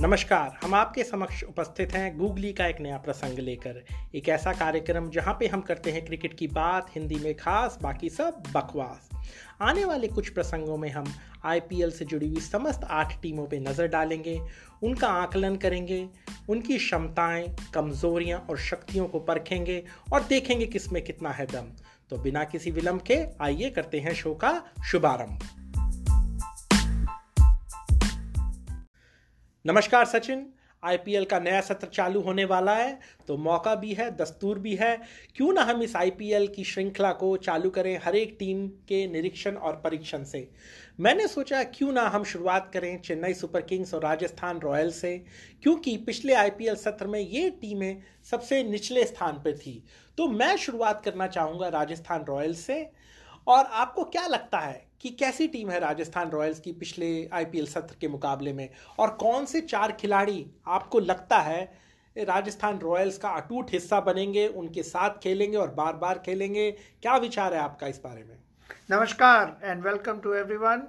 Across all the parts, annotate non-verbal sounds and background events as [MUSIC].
नमस्कार, हम आपके समक्ष उपस्थित हैं गूगली का एक नया प्रसंग लेकर। एक ऐसा कार्यक्रम जहाँ पे हम करते हैं क्रिकेट की बात, हिंदी में खास, बाकी सब बकवास। आने वाले कुछ प्रसंगों में हम आईपीएल से जुड़ी हुई समस्त आठ टीमों पे नज़र डालेंगे, उनका आकलन करेंगे, उनकी क्षमताएँ, कमज़ोरियाँ और शक्तियों को परखेंगे और देखेंगे किसमें कितना है दम। तो बिना किसी विलंब के आइए करते हैं शो का शुभारंभ। नमस्कार सचिन आईपीएल का नया सत्र चालू होने वाला है तो मौका भी है, दस्तूर भी है। क्यों ना हम इस आईपीएल की श्रृंखला को चालू करें हर एक टीम के निरीक्षण और परीक्षण से? मैंने सोचा, क्यों ना हम शुरुआत करें चेन्नई सुपर किंग्स और राजस्थान रॉयल्स से, क्योंकि पिछले आईपीएल सत्र में ये टीमें सबसे निचले स्थान पर थी। तो मैं शुरुआत करना चाहूँगा राजस्थान रॉयल्स से, और आपको क्या लगता है कि कैसी टीम है राजस्थान रॉयल्स की पिछले आईपीएल सत्र के मुकाबले में? और कौन से चार खिलाड़ी आपको लगता है राजस्थान रॉयल्स का अटूट हिस्सा बनेंगे उनके साथ खेलेंगे और बार बार खेलेंगे? क्या विचार है आपका इस बारे में? नमस्कार and welcome to everyone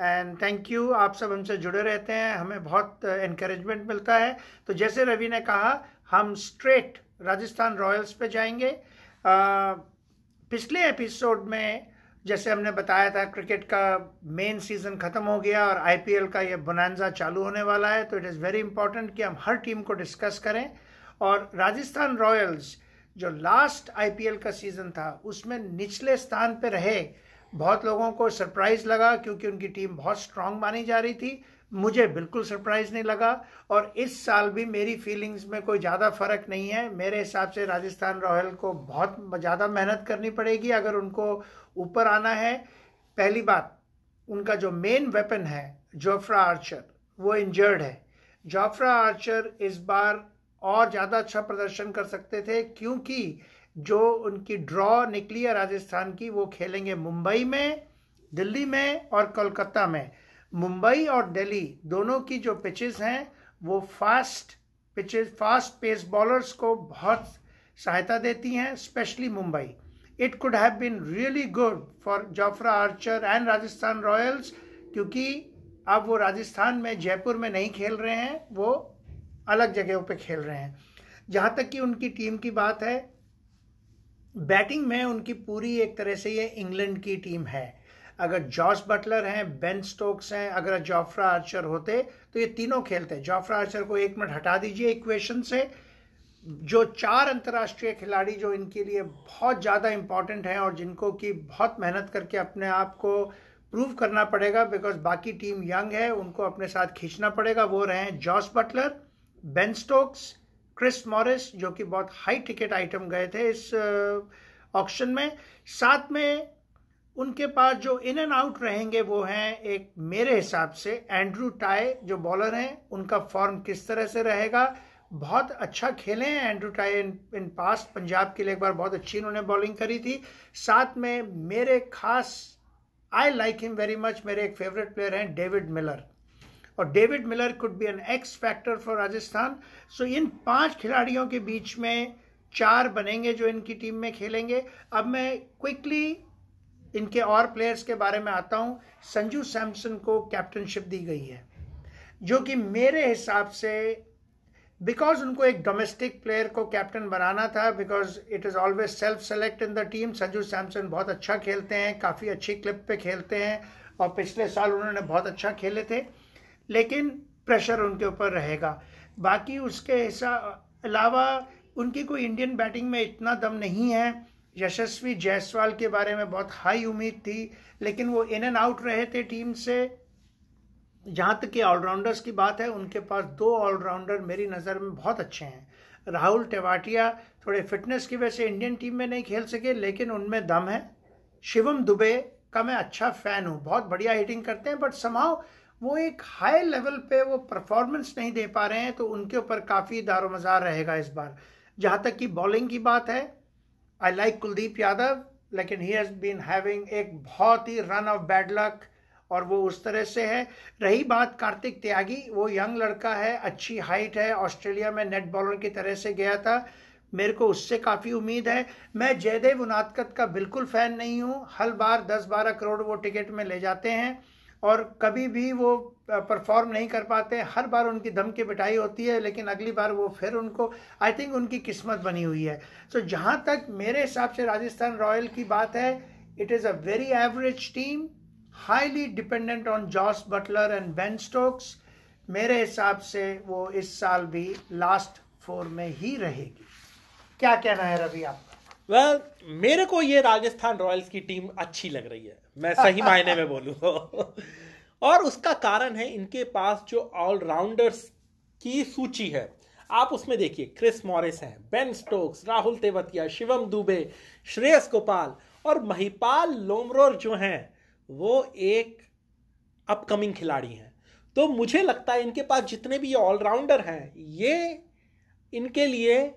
and thank you आप सब हमसे जुड़े रहते हैं हमें बहुत इनक्रेजमेंट मिलता है। तो जैसे रवि ने कहा हम स्ट्रेट राजस्थान रॉयल्स पे जाएँगे। आ, पिछले एपिसोड में जैसे हमने बताया था, क्रिकेट का मेन सीज़न खत्म हो गया और आईपीएल का ये बुनानजा चालू होने वाला है तो इट इज़ वेरी इंपॉर्टेंट कि हम हर टीम को डिस्कस करें। और राजस्थान रॉयल्स जो लास्ट आईपीएल का सीज़न था, उसमें निचले स्थान पर रहे। बहुत लोगों को सरप्राइज़ लगा क्योंकि उनकी टीम बहुत स्ट्रांग मानी जा रही थी। मुझे बिल्कुल सरप्राइज़ नहीं लगा और इस साल भी मेरी फीलिंग्स में कोई ज़्यादा फ़र्क नहीं है। मेरे हिसाब से राजस्थान रॉयल को बहुत ज़्यादा मेहनत करनी पड़ेगी अगर उनको ऊपर आना है। पहली बात, उनका जो मेन वेपन है जोफ्रा आर्चर वो इंजर्ड है। जोफ्रा आर्चर इस बार और ज़्यादा अच्छा प्रदर्शन कर सकते थे क्योंकि जो उनकी ड्रॉ निकली है राजस्थान की, वो खेलेंगे मुंबई में, दिल्ली में और कोलकाता में। मुंबई और दिल्ली दोनों की जो पिचेस हैं, वो fast pitches fast pace bowlers को बहुत सहायता देती हैं specially Mumbai. It could have been really good for Jofra Archer and Rajasthan Royals क्योंकि अब वो राजस्थान में, जयपुर में नहीं खेल रहे हैं, वो अलग जगहों पे खेल रहे हैं। जहाँ तक कि उनकी टीम की बात है बैटिंग में उनकी पूरी एक तरह से ये इंग्लैंड की टीम है। अगर जॉस बटलर हैं, बेन स्टोक्स हैं, अगर जॉफ्रा आर्चर होते तो ये तीनों खेलते हैं। जॉफ्रा आर्चर को एक मिनट हटा दीजिए इक्वेशन से। जो चार अंतर्राष्ट्रीय खिलाड़ी जो इनके लिए बहुत ज़्यादा इंपॉर्टेंट हैं और जिनको कि बहुत मेहनत करके अपने आप को प्रूव करना पड़ेगा बिकॉज़ बाकी टीम यंग है, उनको अपने साथ खींचना पड़ेगा, वो रहे हैं Jos Buttler, Ben Stokes, Chris Morris, जो कि बहुत हाई टिकट आइटम गए थे इस ऑक्शन में। साथ में उनके पास जो इन एंड आउट रहेंगे वो हैं एक मेरे हिसाब से एंड्रू टाई जो बॉलर हैं उनका फॉर्म किस तरह से रहेगा? बहुत अच्छा खेले हैं Andrew Tye in, in past Punjab के लिए एक बार बहुत अच्छी उन्होंने बॉलिंग करी थी। साथ में मेरे खास I like him very much मेरे एक फेवरेट प्लेयर हैं डेविड मिलर और David Miller could be an X factor for Rajasthan so इन पाँच खिलाड़ियों के बीच में चार बनेंगे जो इनकी टीम में खेलेंगे। अब मैं क्विकली इनके और प्लेयर्स के बारे में आता हूँ। संजू सैमसन को कैप्टनशिप दी गई है, जो कि मेरे हिसाब से बिकॉज़ उनको एक डोमेस्टिक प्लेयर को कैप्टन बनाना था because it is always self select in the team Sanju Samson बहुत अच्छा खेलते हैं, काफ़ी अच्छी क्लिप पे खेलते हैं, और पिछले साल उन्होंने बहुत अच्छा खेले थे, लेकिन प्रेशर उनके ऊपर रहेगा। बाकी उसके हिसाब अलावा उनकी कोई इंडियन बैटिंग में इतना दम नहीं है यशस्वी जायसवाल के बारे में बहुत हाई उम्मीद थी, लेकिन वो इन एंड आउट रहे थे टीम से। जहाँ तक कि ऑलराउंडर्स की बात है, उनके पास दो ऑलराउंडर मेरी नज़र में बहुत अच्छे हैं। राहुल टेवाटिया थोड़े फिटनेस की वजह से इंडियन टीम में नहीं खेल सके, लेकिन उनमें दम है। शिवम दुबे का मैं अच्छा फ़ैन हूँ। बहुत बढ़िया हिटिंग करते हैं बट समाव वो एक हाई लेवल पे वो परफॉर्मेंस नहीं दे पा रहे हैं तो उनके ऊपर काफ़ी दारोमजार रहेगा इस बार। जहाँ तक कि बॉलिंग की बात है आई लाइक कुलदीप यादव लेकिन ही हैज़ बीन हैविंग एक बहुत ही रन ऑफ़ बैड लक और वो उस तरह से है। रही बात कार्तिक त्यागी, वो यंग लड़का है, अच्छी हाइट है, ऑस्ट्रेलिया में नेट बॉलर की तरह से गया था। मेरे को उससे काफ़ी उम्मीद है। मैं जयदेव उनादकत का बिल्कुल फ़ैन नहीं हूँ। हर बार दस बारह करोड़ वो टिकट में ले जाते हैं। और कभी भी वो परफॉर्म नहीं कर पाते हर बार उनकी दम की होती है लेकिन अगली बार वो फिर उनको आई थिंक उनकी किस्मत बनी हुई है। सो so, जहाँ तक मेरे हिसाब से राजस्थान रॉयल की बात है it is a very average team highly dependent on Jos Buttler and Ben Stokes मेरे हिसाब से वो इस साल भी लास्ट फोर में ही रहेगी। क्या कहना है रवि आपका वेल well, मेरे को ये राजस्थान रॉयल्स की टीम अच्छी लग रही है। मैं सही मायने में बोलूँ। [LAUGHS] और उसका कारण है इनके पास जो ऑलराउंडर्स की सूची है। आप उसमें देखिए क्रिस मॉरिस हैं बेन स्टोक्स राहुल तेवतिया शिवम दुबे श्रेयस गोपाल और महिपाल लोमरोर जो हैं वो एक अपकमिंग खिलाड़ी हैं। तो मुझे लगता है इनके पास जितने भी ऑलराउंडर हैं ये इनके लिए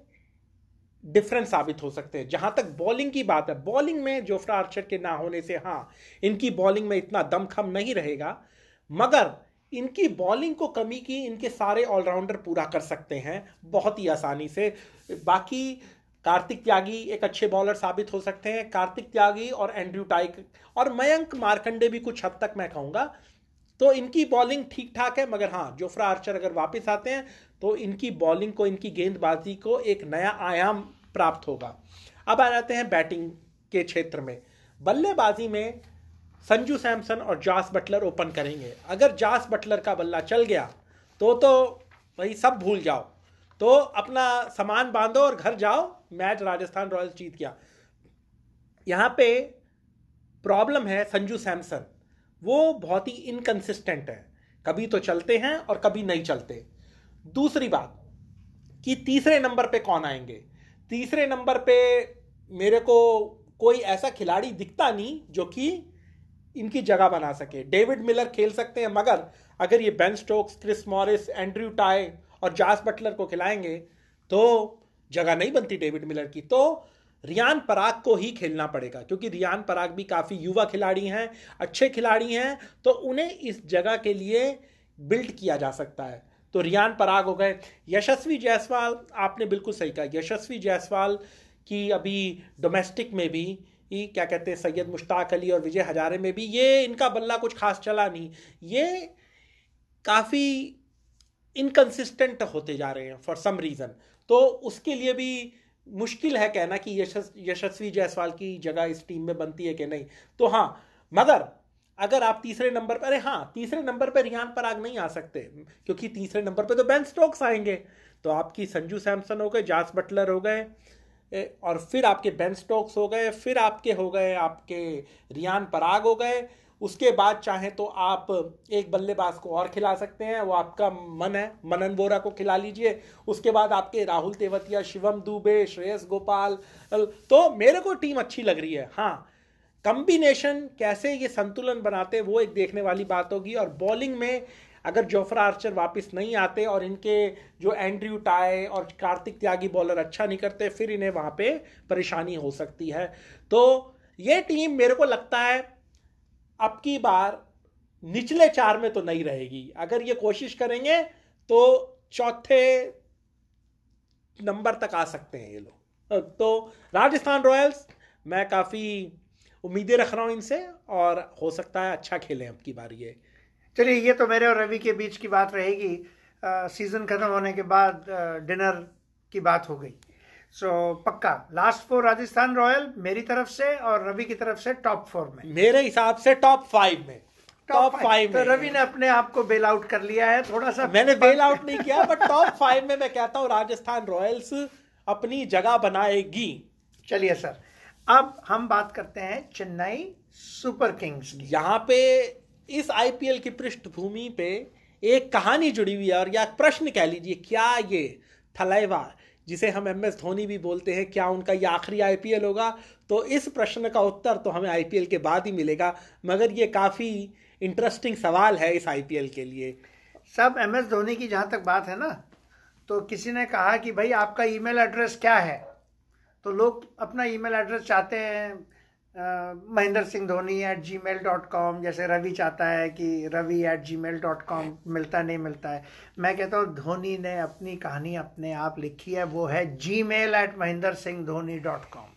डिफरेंस साबित हो सकते हैं। जहाँ तक बॉलिंग की बात है बॉलिंग में जोफ्रा आर्चर के ना होने से हाँ इनकी बॉलिंग में इतना दमखम नहीं रहेगा, मगर इनकी बॉलिंग को कमी की इनके सारे ऑलराउंडर पूरा कर सकते हैं, बहुत ही आसानी से। बाकी कार्तिक त्यागी एक अच्छे बॉलर साबित हो सकते हैं, कार्तिक त्यागी और एंड्रयू टाइक और मयंक मार्कंडे भी कुछ हद तक मैं कहूँगा। तो इनकी बॉलिंग ठीक ठाक है, मगर हाँ जोफ्रा आर्चर अगर वापस आते हैं तो इनकी बॉलिंग को, इनकी गेंदबाजी को एक नया आयाम प्राप्त होगा। अब आ जाते हैं बैटिंग के क्षेत्र में। बल्लेबाजी में संजू सैमसन और जास बटलर ओपन करेंगे। अगर जास बटलर का बल्ला चल गया तो तो भाई सब भूल जाओ। तो अपना सामान बांधो और घर जाओ। मैच राजस्थान रॉयल्स जीत गया। यहाँ पे प्रॉब्लम है संजू सैमसन। वो बहुत ही इनकंसिस्टेंट है। कभी तो चलते हैं और कभी नहीं चलते। दूसरी बात कि तीसरे नंबर पे कौन आएँगे? तीसरे नंबर पे मेरे को कोई ऐसा खिलाड़ी दिखता नहीं जो कि इनकी जगह बना सके। डेविड मिलर खेल सकते हैं, मगर अगर ये Ben Stokes, Chris Morris, Andrew Tye और जास बटलर को खिलाएँगे तो जगह नहीं बनती डेविड मिलर की। तो रियान पराग को ही खेलना पड़ेगा, क्योंकि रियान पराग भी काफ़ी युवा खिलाड़ी हैं, अच्छे खिलाड़ी हैं तो उन्हें इस जगह के लिए बिल्ड किया जा सकता है। तो रियान पराग हो गए। यशस्वी जायसवाल, आपने बिल्कुल सही कहा, यशस्वी जायसवाल की अभी डोमेस्टिक में भी क्या कहते हैं, सैयद मुश्ताक अली और विजय हजारे में भी, ये इनका बल्ला कुछ खास चला नहीं। ये काफ़ी इनकन्सिस्टेंट होते जा रहे हैं फॉर सम रीज़न तो उसके लिए भी मुश्किल है कहना कि यशस, यशस्वी जायसवाल की जगह इस टीम में बनती है कि नहीं। तो हाँ मगर अगर आप तीसरे नंबर पर, अरे हाँ तीसरे नंबर पर रियान पराग नहीं आ सकते, क्योंकि तीसरे नंबर पर तो बेन स्टोक्स आएँगे। तो आपकी संजू सैमसन हो गए, जास बटलर हो गए और फिर आपके बेन स्टोक्स हो गए, फिर आपके हो गए, आपके रियान पराग हो गए। उसके बाद चाहे तो आप एक बल्लेबाज को और खिला सकते हैं, वो आपका मन है, मनन बोरा को खिला लीजिए। उसके बाद आपके राहुल तेवतिया, शिवम दुबे, श्रेयस गोपाल तो मेरे को टीम अच्छी लग रही है हाँ। कम्बिनेशन कैसे ये संतुलन बनाते वो एक देखने वाली बात होगी। और बॉलिंग में अगर जोफ्रा आर्चर वापस नहीं आते और इनके जो एंड्रयू टाए और कार्तिक त्यागी बॉलर अच्छा नहीं करते, फिर इन्हें वहाँ पे परेशानी हो सकती है। तो ये टीम मेरे को लगता है, अब की बार निचले चार में तो नहीं रहेगी। अगर ये कोशिश करेंगे तो चौथे नंबर तक आ सकते हैं ये लोग। तो राजस्थान रॉयल्स, मैं काफ़ी उम्मीदें रख रहा हूँ इनसे और हो सकता है अच्छा खेलें अब की बार ये। चलिए ये तो मेरे और रवि के बीच की बात रहेगी। सीज़न ख़त्म होने के बाद डिनर की बात हो गई। सो so, पक्का लास्ट फोर राजस्थान रॉयल मेरी तरफ़ से और रवि की तरफ़ से टॉप फोर में। मेरे हिसाब से टॉप फाइव में। टॉप फाइव तो रवि ने अपने आप को बेल आउट कर लिया है थोड़ा सा मैंने बेल आउट नहीं किया बट टॉप फाइव में मैं कहता हूँ राजस्थान रॉयल्स अपनी जगह बनाएगी। चलिए सर अब हम बात करते हैं चेन्नई सुपर किंग्स की। यहाँ पे इस आईपीएल की पृष्ठभूमि पे एक कहानी जुड़ी हुई है और या प्रश्न कह लीजिए क्या ये थलाइवा जिसे हम एम एस धोनी भी बोलते हैं क्या उनका ये आखिरी आईपीएल होगा? तो इस प्रश्न का उत्तर तो हमें आईपीएल के बाद ही मिलेगा मगर ये काफ़ी इंटरेस्टिंग सवाल है इस आईपीएल के लिए। सब एम एस धोनी की जहाँ तक बात है ना तो किसी ने कहा कि भाई आपका ईमेल एड्रेस क्या है? तो लोग अपना ईमेल एड्रेस चाहते हैं Mahendra Singh Dhoni at Gmail dot com जैसे रवि चाहता है कि Ravi at Gmail dot com मिलता नहीं मिलता है। मैं कहता हूँ, धोनी ने अपनी कहानी अपने आप लिखी है, वो है Gmail at Mahendra Singh Dhoni dot com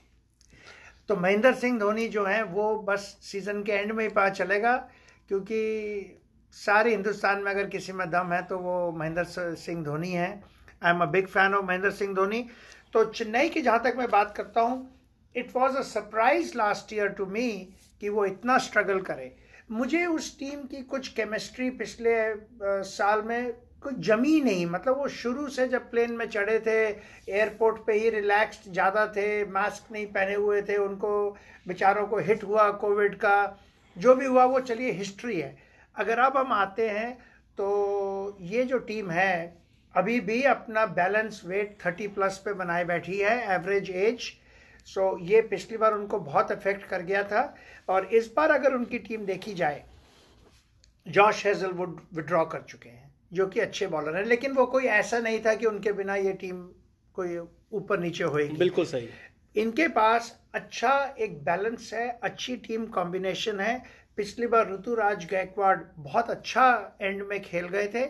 तो महेंद्र सिंह धोनी जो है, वो बस सीज़न के एंड में ही पता चलेगा, क्योंकि सारे हिंदुस्तान में अगर किसी में दम है तो वो महेंद्र सिंह धोनी है। I am a big fan of Mahendra Singh Dhoni तो चेन्नई की जहाँ तक मैं बात करता हूँ it was a surprise last year to me कि वो इतना स्ट्रगल करे। मुझे उस टीम की कुछ केमिस्ट्री पिछले साल में कुछ जमी नहीं। मतलब वो शुरू से जब प्लेन में चढ़े थे एयरपोर्ट पे ही रिलैक्स्ड ज़्यादा थे मास्क नहीं पहने हुए थे, उनको बेचारों को हिट हुआ कोविड का। जो भी हुआ, वो चलिए हिस्ट्री है। अगर अब हम आते हैं तो ये जो टीम है अभी भी अपना बैलेंस वेट थर्टी प्लस पे बनाए बैठी है एवरेज एज सो ये पिछली बार उनको बहुत इफ़ेक्ट कर गया था। और इस बार अगर उनकी टीम देखी जाए जॉश हेजलवुड विड्रॉ कर चुके हैं जो कि अच्छे बॉलर हैं। लेकिन वो कोई ऐसा नहीं था कि उनके बिना ये टीम कोई ऊपर नीचे होएगी। बिल्कुल सही। इनके पास अच्छा एक बैलेंस है अच्छी टीम कॉम्बिनेशन है। पिछली बार ऋतुराज गायकवाड़ बहुत अच्छा एंड में खेल गए थे।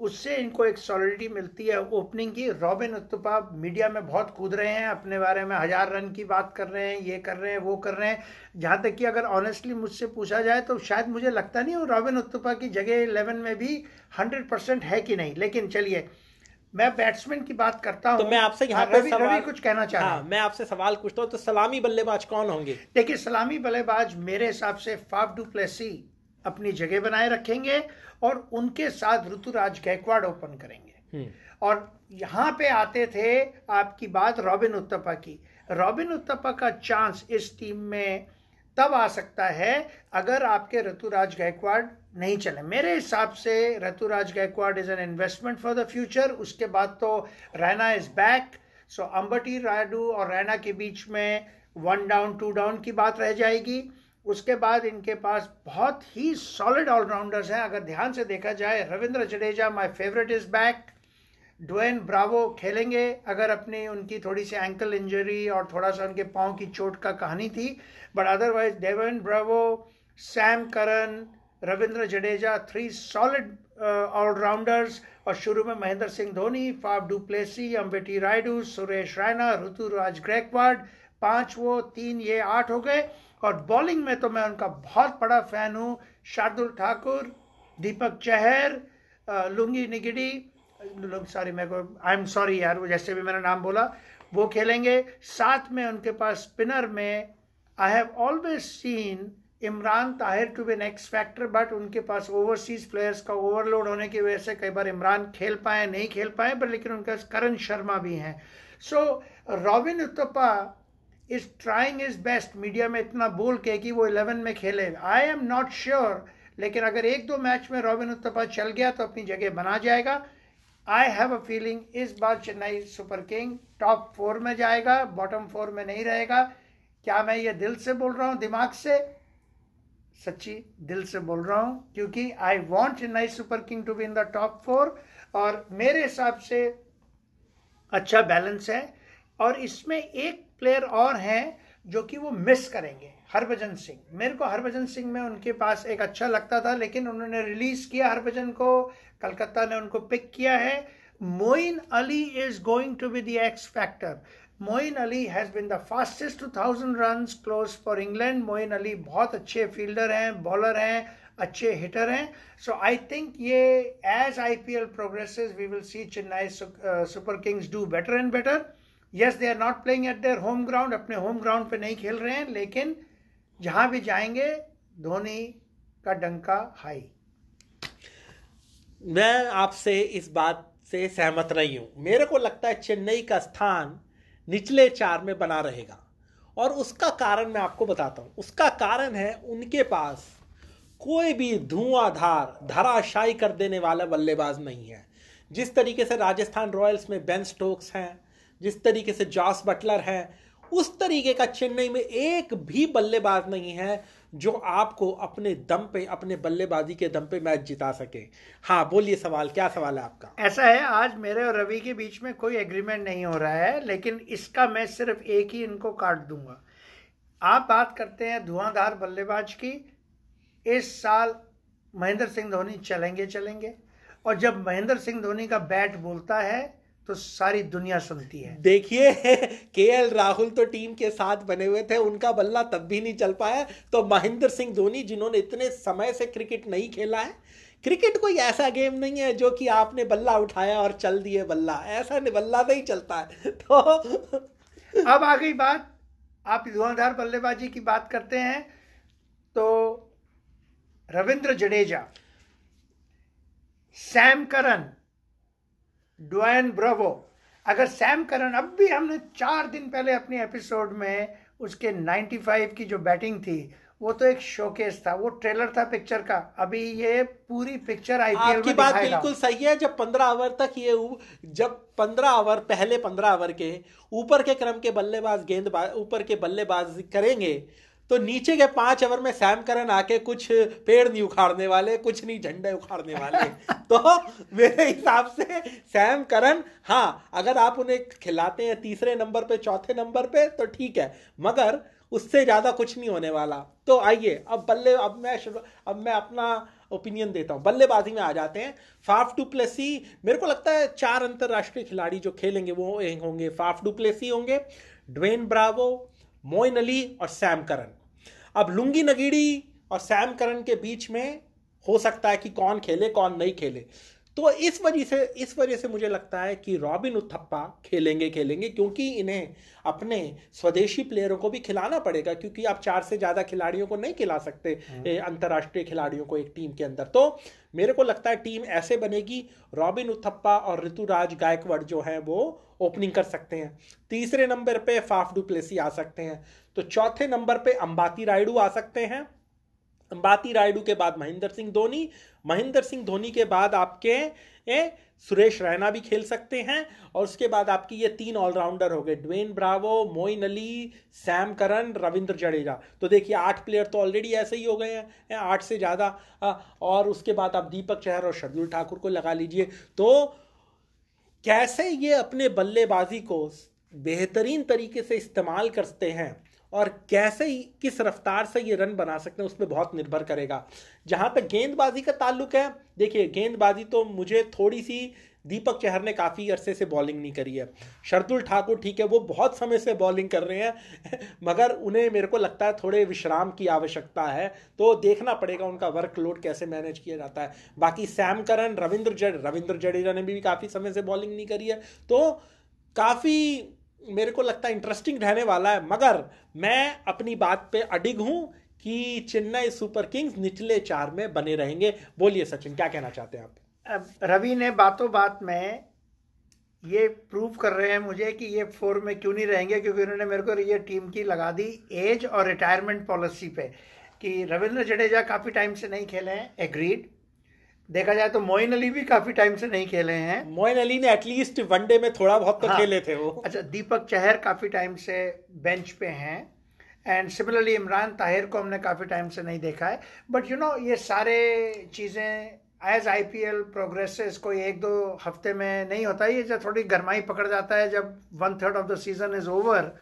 उससे इनको एक सॉलिडिटी मिलती है। ओपनिंग की रॉबिन उत्तपा मीडिया में बहुत कूद रहे हैं अपने बारे में हज़ार रन की बात कर रहे हैं ये कर रहे हैं वो कर रहे हैं। जहाँ तक कि अगर ऑनेस्टली मुझसे पूछा जाए तो शायद मुझे लगता नहीं वो रॉबिन उत्तपा की जगह इलेवन में भी हंड्रेड परसेंट है कि नहीं। लेकिन चलिए मैं बैट्समैन की बात करता हूँ। तो मैं आपसे यहाँ हाँ, रवि, रवि कुछ कहना चाह रहा हाँ, मैं आपसे सवाल पूछता हूँ तो सलामी बल्लेबाज कौन होंगे? देखिए सलामी बल्लेबाज मेरे हिसाब से फाफ डू प्लेसी अपनी जगह बनाए रखेंगे और उनके साथ ऋतुराज गायकवाड़ ओपन करेंगे। हम्म। और यहाँ पे आते थे आपकी बात रॉबिन उत्तपा की। रॉबिन उत्तपा का चांस इस टीम में तब आ सकता है अगर आपके ऋतुराज गायकवाड़ नहीं चले। मेरे हिसाब से Ruturaj Gaikwad is an investment for the future उसके बाद तो Raina is back so Ambati Rayudu और रैना के बीच में वन डाउन टू डाउन की बात रह जाएगी। उसके बाद इनके पास बहुत ही सॉलिड ऑलराउंडर्स हैं। अगर ध्यान से देखा जाए, Ravindra Jadeja my favourite is back Dwayne Bravo खेलेंगे। अगर अपनी उनकी थोड़ी सी एंकल इंजरी और थोड़ा सा उनके पाँव की चोट का कहानी थी but otherwise Dwayne Bravo Sam Curran Ravindra Jadeja three solid allrounders और शुरू में Mahendra Singh Dhoni Faf du Plessis Ambati Rayudu Suresh Raina Ruturaj Gaikwad पाँच वो, तीन ये आठ हो गए। और बॉलिंग में तो मैं उनका बहुत बड़ा फ़ैन हूँ। Shardul Thakur, Deepak Chahar Lungi Ngidi sorry मैं आई एम सॉरी यार, वो जैसे भी मेरा नाम बोला, वो खेलेंगे। साथ में उनके पास स्पिनर में I have always seen Imran Tahir to be next factor but उनके पास ओवरसीज प्लेयर्स का ओवरलोड होने की वजह से कई बार इमरान खेल पाए, नहीं खेल पाए, पर लेकिन उनके पास करण शर्मा भी हैं। So Robin Uthappa is trying his best media में इतना बोल के कि वो इलेवन में खेले। आई एम नॉट श्योर लेकिन अगर एक दो मैच में रॉबिन उत्तपा चल गया तो अपनी जगह बना जाएगा। आई हैव अ फीलिंग इस बार Chennai Super King top four में जाएगा बॉटम फोर में नहीं रहेगा। क्या मैं ये दिल से बोल रहा हूँ? दिमाग से? सच्ची दिल से बोल रहा हूँ, क्योंकि I want Chennai Super King to be in the top four और मेरे हिसाब से अच्छा बैलेंस है। और इसमें एक प्लेयर और हैं जो कि वो मिस करेंगे, हरभजन सिंह। मेरे को हरभजन सिंह में उनके पास एक अच्छा लगता था, लेकिन उन्होंने रिलीज़ किया हरभजन को, कलकत्ता ने उनको पिक किया है। Moeen Ali is going to be the X factor Moeen Ali has been the fastest two thousand run close for England Moeen Ali बहुत अच्छे फील्डर हैं बॉलर हैं, अच्छे हिटर हैं। सो आई थिंक ये as I P L progresses we will see Chennai Super Kings do better and better yes they are not playing at their home ground अपने home ground पे नहीं खेल रहे हैं, लेकिन जहाँ भी जाएँगे, धोनी का डंका हाई मैं आपसे इस बात से सहमत रही हूँ। मेरे को लगता है चेन्नई का स्थान निचले चार में बना रहेगा। और उसका कारण मैं आपको बताता हूँ। उसका कारण है उनके पास कोई भी धुआंधार धराशाई कर देने वाला बल्लेबाज नहीं है। जिस तरीके से राजस्थान रॉयल्स में बेन स्टोक्स हैं जिस तरीके से जॉस बटलर है, उस तरीके का चेन्नई में एक भी बल्लेबाज नहीं है जो आपको अपने दम पे, अपने बल्लेबाजी के दम पे मैच जिता सके। हाँ बोलिए सवाल, क्या सवाल है आपका? ऐसा है, आज मेरे और रवि के बीच में कोई एग्रीमेंट नहीं हो रहा है, लेकिन इसका मैं सिर्फ़ एक ही इनको काट दूँगा। आप बात करते हैं धुआंधार बल्लेबाज की, इस साल महेंद्र सिंह धोनी चलेंगे चलेंगे और जब महेंद्र सिंह धोनी का बैट बोलता है तो सारी दुनिया सुनती है। देखिए [LAUGHS] के एल राहुल तो टीम के साथ बने हुए थे उनका बल्ला तब भी नहीं चल पाया। तो महेंद्र सिंह धोनी जिन्होंने इतने समय से क्रिकेट नहीं खेला है क्रिकेट कोई ऐसा गेम नहीं है जो कि आपने बल्ला उठाया और चल दिए बल्ला। ऐसा नहीं बल्ला नहीं चलता है। [LAUGHS] तो [LAUGHS] अब आ गई बात आप धुआंधार बल्लेबाजी की बात करते हैं तो Ravindra Jadeja Sam Curran Dwayne Bravo अगर सैम करन अब भी हमने चार दिन पहले अपने एपिसोड में उसके 95 की जो बैटिंग थी वो तो एक शोकेस था वो ट्रेलर था पिक्चर का। अभी ये पूरी पिक्चर आईपीएल आपकी बात बिल्कुल सही है जब पंद्रह ओवर तक ये जब पंद्रह ओवर पहले पंद्रह ओवर के ऊपर के क्रम के बल्लेबाज गेंदबाज ऊपर के बल्लेबाज करेंगे तो नीचे के पाँच ओवर में सैम करन आके कुछ पेड़ नहीं उखाड़ने वाले कुछ नहीं झंडे उखाड़ने वाले। [LAUGHS] तो मेरे हिसाब से सैम करन हाँ अगर आप उन्हें खिलाते हैं तीसरे नंबर पे चौथे नंबर पे तो ठीक है मगर उससे ज़्यादा कुछ नहीं होने वाला। तो आइए अब बल्ले अब मैं अब मैं अपना ओपिनियन देता हूँ। बल्लेबाजी में आ जाते हैं। फाफ टू प्लेसी मेरे को लगता है चार अंतर्राष्ट्रीय खिलाड़ी जो खेलेंगे वो होंगे फाफ टू प्लेसी होंगे ड्वेन ब्रावो मोइन अली और सैम करन। अब लुंगी नगीड़ी और सैम करन के बीच में हो सकता है कि कौन खेले कौन नहीं खेले तो इस वजह से इस वजह से मुझे लगता है कि रॉबिन उत्थप्पा खेलेंगे खेलेंगे क्योंकि इन्हें अपने स्वदेशी प्लेयरों को भी खिलाना पड़ेगा क्योंकि आप चार से ज़्यादा खिलाड़ियों को नहीं खिला सकते हम्म। अंतर्राष्ट्रीय खिलाड़ियों को एक टीम के अंदर तो मेरे को लगता है टीम ऐसे बनेगी रॉबिन उत्थप्पा और ऋतुराज गायकवाड़ जो है वो ओपनिंग कर सकते हैं। तीसरे नंबर पे फाफ डुप्लेसी आ सकते हैं। तो चौथे नंबर पे अंबाती रायडू आ सकते हैं। अंबाती रायडू के बाद महेंद्र सिंह धोनी। महेंद्र सिंह धोनी के बाद आपके ए, सुरेश रैना भी खेल सकते हैं। और उसके बाद आपकी ये तीन ऑलराउंडर हो गए। Dwayne Bravo Moeen Ali Sam Curran Ravindra Jadeja. तो देखिए आठ प्लेयर तो ऑलरेडी ऐसे ही हो गए हैं आठ से ज़्यादा। और उसके बाद आप दीपक चहर और शर्दुल ठाकुर को लगा लीजिए। तो कैसे ये अपने बल्लेबाजी को बेहतरीन तरीके से इस्तेमाल करते हैं और कैसे किस रफ्तार से ये रन बना सकते हैं, उस पर बहुत निर्भर करेगा। जहाँ तक गेंदबाजी का ताल्लुक है, देखिए, गेंदबाजी तो मुझे थोड़ी सी दीपक चहर ने काफ़ी अरसे से बॉलिंग नहीं करी है। शरदुल ठाकुर ठीक है, वो बहुत समय से बॉलिंग कर रहे हैं, [LAUGHS] मगर उन्हें मेरे को लगता है थोड़े विश्राम की आवश्यकता है तो देखना पड़ेगा उनका वर्कलोड कैसे मैनेज किया जाता है। बाकी सैम करन रविंद्र जड रविंद्र जडेजा ने भी काफ़ी समय से बॉलिंग नहीं करी है तो काफ़ी मेरे को लगता है इंटरेस्टिंग रहने वाला है, मगर मैं अपनी बात पे अडिग हूँ कि चेन्नई सुपर किंग्स निचले चार में बने रहेंगे। बोलिए सचिन, क्या कहना चाहते हैं आप? रवि ने बातों बात में ये प्रूव कर रहे हैं मुझे कि ये फोर में क्यों नहीं रहेंगे क्योंकि उन्होंने मेरे को ये टीम की लगा दी एज और रिटायरमेंट पॉलिसी पे कि रविंद्र जडेजा काफ़ी टाइम से नहीं खेले हैं एग्रीड देखा जाए तो मोइन अली भी काफ़ी टाइम से नहीं खेले हैं. मोइन अली ने एटलीस्ट वनडे में थोड़ा बहुत तो हाँ, खेले थे वो। अच्छा दीपक चहर काफ़ी टाइम से बेंच पे हैं एंड सिमिलरली इमरान ताहिर को हमने काफ़ी टाइम से नहीं देखा है. बट यू नो ये सारे चीज़ें as I P L progresses कोई एक दो हफ़्ते में नहीं होता, ये जब थोड़ी गर्माई पकड़ जाता है, जब one third of the season is over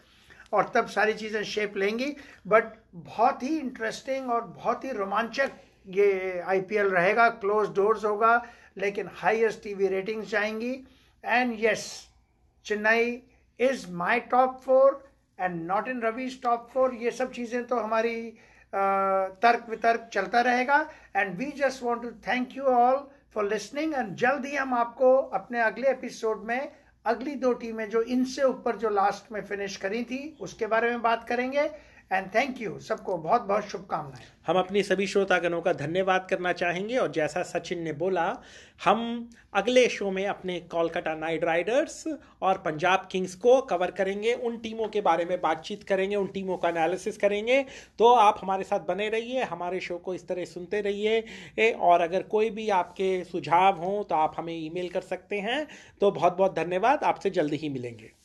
और तब सारी चीज़ें शेप लेंगी। बट बहुत ही इंटरेस्टिंग और बहुत ही रोमांचक ये आईपीएल रहेगा क्लोज डोर्स होगा, लेकिन हाईएस्ट टीवी रेटिंग्स जाएँगी। And yes Chennai is my top four and not in Ravi's top four ये सब चीज़ें तो हमारी तर्क वितर्क चलता रहेगा। And we just want to thank you all for listening and जल्द ही हम आपको अपने अगले एपिसोड में, अगली दो टीमें जो इनसे ऊपर जो लास्ट में फिनिश करी थी, उसके बारे में बात करेंगे। एंड थैंक यू सबको बहुत बहुत शुभकामनाएँ। हम अपनी सभी श्रोतागणों का धन्यवाद करना चाहेंगे और जैसा सचिन ने बोला, हम अगले शो में अपने कोलकाता नाइट राइडर्स और पंजाब किंग्स को कवर करेंगे। उन टीमों के बारे में बातचीत करेंगे, उन टीमों का एनालिसिस करेंगे। तो आप हमारे साथ बने रहिए, हमारे शो को इस तरह सुनते रहिए। और अगर कोई भी आपके सुझाव हों तो आप हमें ईमेल कर सकते हैं। तो बहुत बहुत धन्यवाद। आपसे जल्दी ही मिलेंगे।